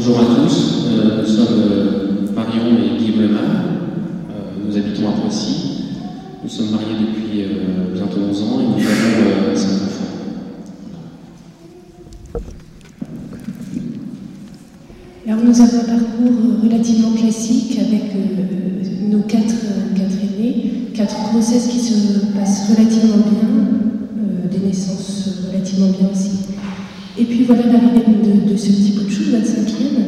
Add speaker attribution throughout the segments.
Speaker 1: Bonjour à tous, euh, nous sommes euh, Marion et Guillaume Lemar. Euh, nous habitons à Poissy. Nous sommes mariés depuis bientôt 11 ans et nous avons 5 enfants.
Speaker 2: Alors nous avons un parcours relativement classique avec nos quatre, quatre aînés, quatre grossesses qui se passent relativement bien, des naissances relativement bien aussi. Et puis voilà l'arrivée de, ce petit bout de chou, 25e,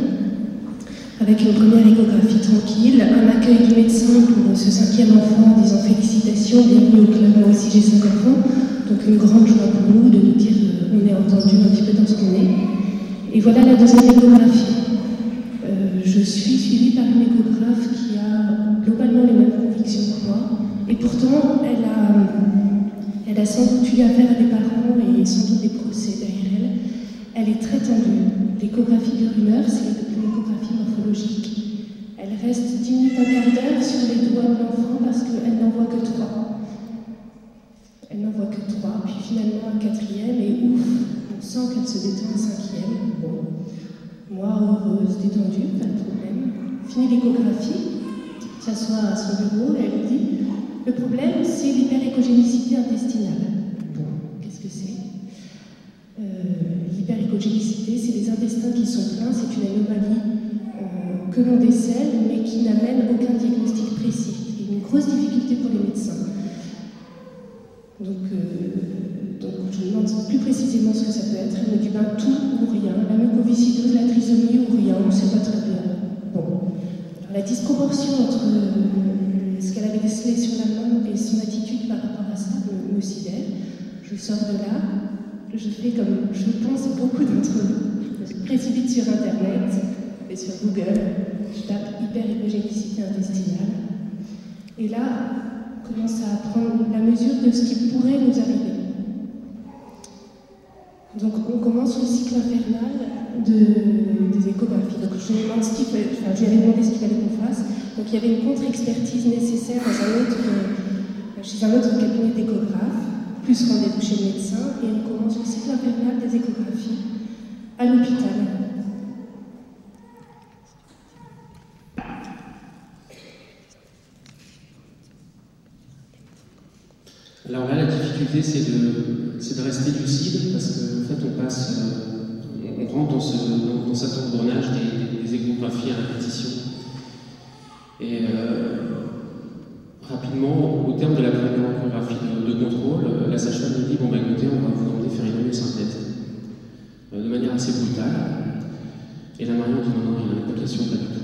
Speaker 2: avec une première échographie tranquille, un accueil du médecin pour ce cinquième enfant en disant félicitations, bienvenue au club, moi aussi j'ai cinq enfants. Donc une grande joie pour nous de nous dire euh, on est entendu un petit peu dans ce qu'on est. Et voilà la deuxième échographie. Euh, je suis suivie par une échographe qui a globalement les mêmes convictions que moi. Et pourtant, elle a, elle a sans doute eu affaire à Elle est très tendue. L'échographie une heure, c'est une échographie morphologique. Elle reste 10 minutes, un quart d'heure sur les doigts de l'enfant parce qu'elle n'en voit que trois. Elle n'en voit que trois, puis finalement un quatrième, et ouf, on sent qu'elle se détend un cinquième. Bon. Moi, heureuse, détendue, pas de problème. Fini l'échographie, s'assoit à son bureau et elle dit Le problème, c'est l'hyperécogénicité intestinale. Bon, qu'est-ce que c'est? Euh, C'est les intestins qui sont pleins, c'est une anomalie euh, que l'on décèle, mais qui n'amène aucun diagnostic précis. C'est une grosse difficulté pour les médecins. Donc, euh, je lui demande plus précisément ce que ça peut être. Elle me dit ben, tout ou rien. La mucoviscidose, la trisomie ou rien, on ne sait pas très bien. Bon. La disproportion entre euh, ce qu'elle avait décelé sur la main et son attitude par rapport à ça me, me sidère. Je sors de là. Je fais comme je pense beaucoup d'entre vous. Je précipite sur Internet et sur Google. Je tape hyperhypogénicité intestinale. Et là, commence à prendre la mesure de ce qui pourrait nous arriver. Donc on commence le cycle infernal de, des échographies. Donc je lui demande ce qu'il demandé ce qu'il fallait qu'on fasse. Donc il y avait une contre-expertise nécessaire dans un autre, euh, chez un autre cabinet d'échographe, plus rendez-vous chez le médecin, et on commence le cycle infernal des échographies à l'hôpital.
Speaker 1: Alors là, la difficulté, c'est de, de rester lucide parce qu'en fait, on passe, euh, on rentre dans, ce, dans, cet engrenage des, des, échographies à répétition. Et euh, rapidement, au terme de la première échographie de, contrôle, la sage-femme nous dit Bon, bah écoutez, on va vous demander de faire une amyosynthèse euh, de manière assez brutale. Et la Marion dit Non, non, il y a une implication pas du tout.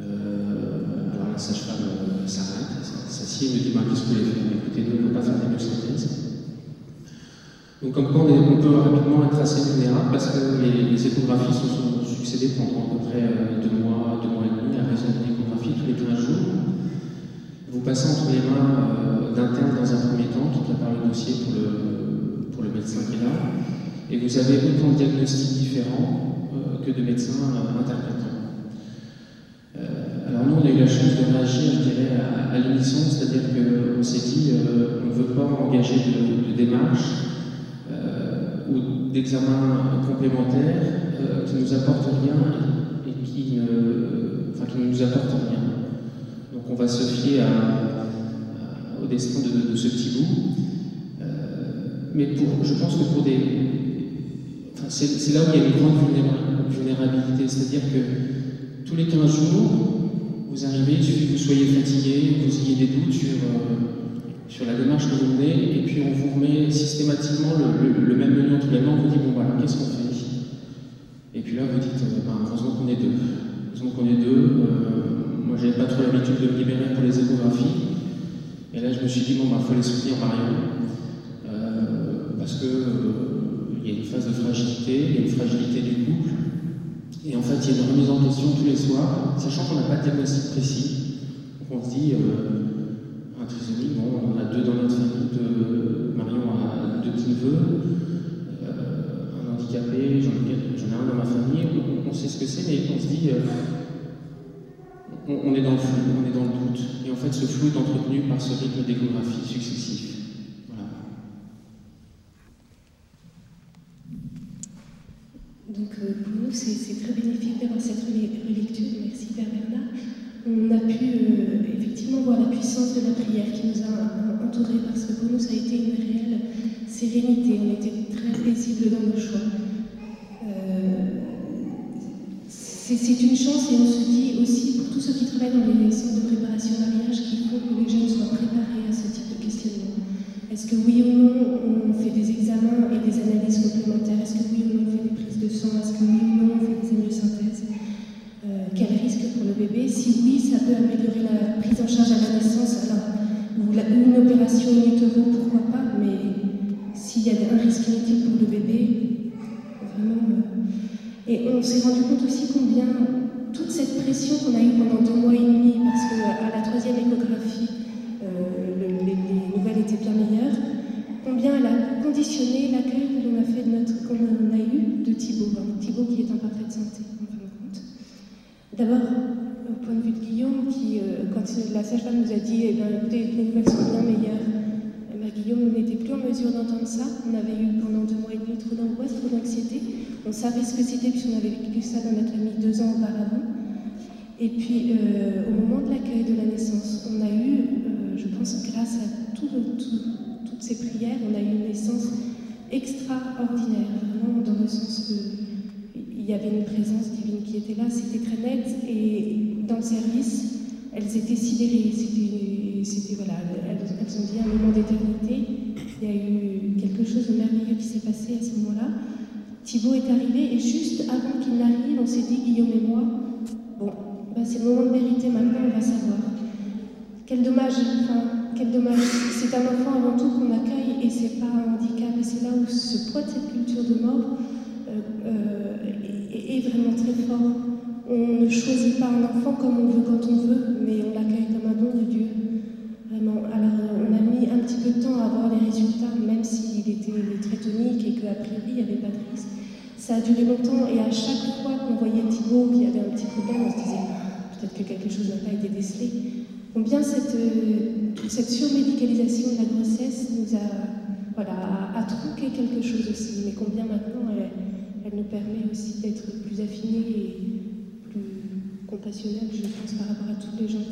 Speaker 1: Euh, alors la sage-femme euh, s'arrête, s'assied et me dit bah, Qu'est-ce que vous voulez faire? Écoutez, nous, on ne peut pas faire d'amyosynthèse. Donc, comme quoi, on, peut rapidement être assez vulnérable parce que les, échographies se sont succédées pendant à peu près euh, deux mois, deux mois et demi, à raison d'une échographie tous les 15 jours. Vous passez entre les mains euh, d'internes dans un premier temps qui prépare le dossier pour le, pour le médecin qui est là, et vous avez autant de diagnostics différents euh, que de médecins interprétants. Alors nous, on a eu la chance de réagir, je dirais, à, l'unisson, c'est-à-dire qu'on s'est dit, euh, on ne veut pas engager de, de démarches euh, ou d'examens complémentaires euh, qui nous apportent rien et qui ne nous apportent rien. On va se fier à, au destin de, ce petit bout. mais pour, je pense que pour des... C'est là où il y a une grande vulnérabilité, c'est-à-dire que tous les 15 jours, vous arrivez, il suffit que vous soyez fatigué, vous ayez des doutes sur, euh, sur la démarche que vous menez, et puis on vous remet systématiquement le même menu entre les mains, on vous dit, bon voilà, qu'est-ce qu'on fait Et puis là, vous dites, euh, ben, heureusement qu'on est deux. Heureusement qu'on est deux. Euh, moi, j'avais pas trop l'habitude de me libérer pour les échographies. Et là, je me suis dit, bon, il ben, faut les soutenir Marion, parce que il y a une phase de fragilité, il y a une fragilité du couple. Et en fait, il y a une remise en question tous les soirs, sachant qu'on n'a pas de diagnostic précis. Donc on se dit, euh, un trisomie, bon, on a deux dans notre famille, Marion a deux petits neveux, euh, un handicapé, j'en ai, un dans ma famille, on, sait ce que c'est, mais on se dit, euh, dans le flou, on est dans le doute. Et en fait, ce flou est entretenu par ce rythme d'échographie successif.
Speaker 2: Donc pour nous, c'est très bénéfique d'avoir cette relecture. Merci Père Bernard. On a pu effectivement voir la puissance de la prière qui nous a entourés parce que pour nous, ça a été une réelle sérénité. On était très paisibles dans nos choix. C'est une chance et on se dit aussi pour tous ceux qui travaillent dans les centres de préparation à mariage qu'il faut que les jeunes soient préparés à ce type de questionnement. Est-ce que oui ou non on fait des examens et des analyses complémentaires? Est-ce que oui ou non on fait des prises de sang? Est-ce que oui ou non on fait des amniosynthèses euh, Quel risque pour le bébé? Si oui, ça peut améliorer la prise en charge à la naissance, alors, ou une opération in utero, pourquoi pas, mais s'il y a un risque inutile pour le bébé, vraiment. Euh, et on s'est rendu compte aussi toute cette pression qu'on a eue pendant deux mois et demi, parce qu'à la troisième échographie, euh, les, nouvelles étaient bien meilleures, combien elle a conditionné l'accueil que l'on a fait de notre, qu'on a eu de Thibaut, hein, Thibaut qui est en parfaite santé, en fin de compte. D'abord, au point de vue de Guillaume, qui, euh, quand la sage-femme nous a dit, eh bien, écoutez, les nouvelles sont bien meilleures, Guillaume n'était plus en mesure d'entendre ça. On avait eu pendant deux mois et demi trop d'angoisse, trop d'anxiété. On savait ce que c'était puisqu'on avait vécu ça dans notre famille deux ans auparavant. Et puis, euh, au moment de l'accueil de la naissance, on a eu, euh, je pense, grâce à toutes ces prières, on a eu une naissance extraordinaire, vraiment dans le sens qu'il y avait une présence divine qui était là, c'était très net. Et dans le service, elles étaient sidérées. Voilà, elles, ont dit un moment d'éternité. Il y a eu quelque chose de merveilleux qui s'est passé à ce moment-là. Thibaut est arrivé et juste avant qu'il n'arrive, on s'est dit, Guillaume et moi, bon, bah, c'est le moment de vérité, maintenant on va savoir. Quel dommage, enfin, quel dommage. C'est un enfant avant tout qu'on accueille et c'est pas un handicap. Et c'est là où ce poids de cette culture de mort euh, euh, est, est vraiment très fort. On ne choisit pas un enfant comme on veut quand on veut, mais on l'accueille temps à avoir les résultats, même s'il était très tonique et qu'a priori, il n'y avait pas de risque. Ça a duré longtemps et à chaque fois qu'on voyait Thibaut qui avait un petit problème, on se disait peut-être que quelque chose n'a pas été décelé. Combien cette, cette surmédicalisation de la grossesse nous a, voilà, a, tronqué quelque chose aussi, mais combien maintenant elle, nous permet aussi d'être plus affinés et compassionnel, je pense, par rapport à tous les gens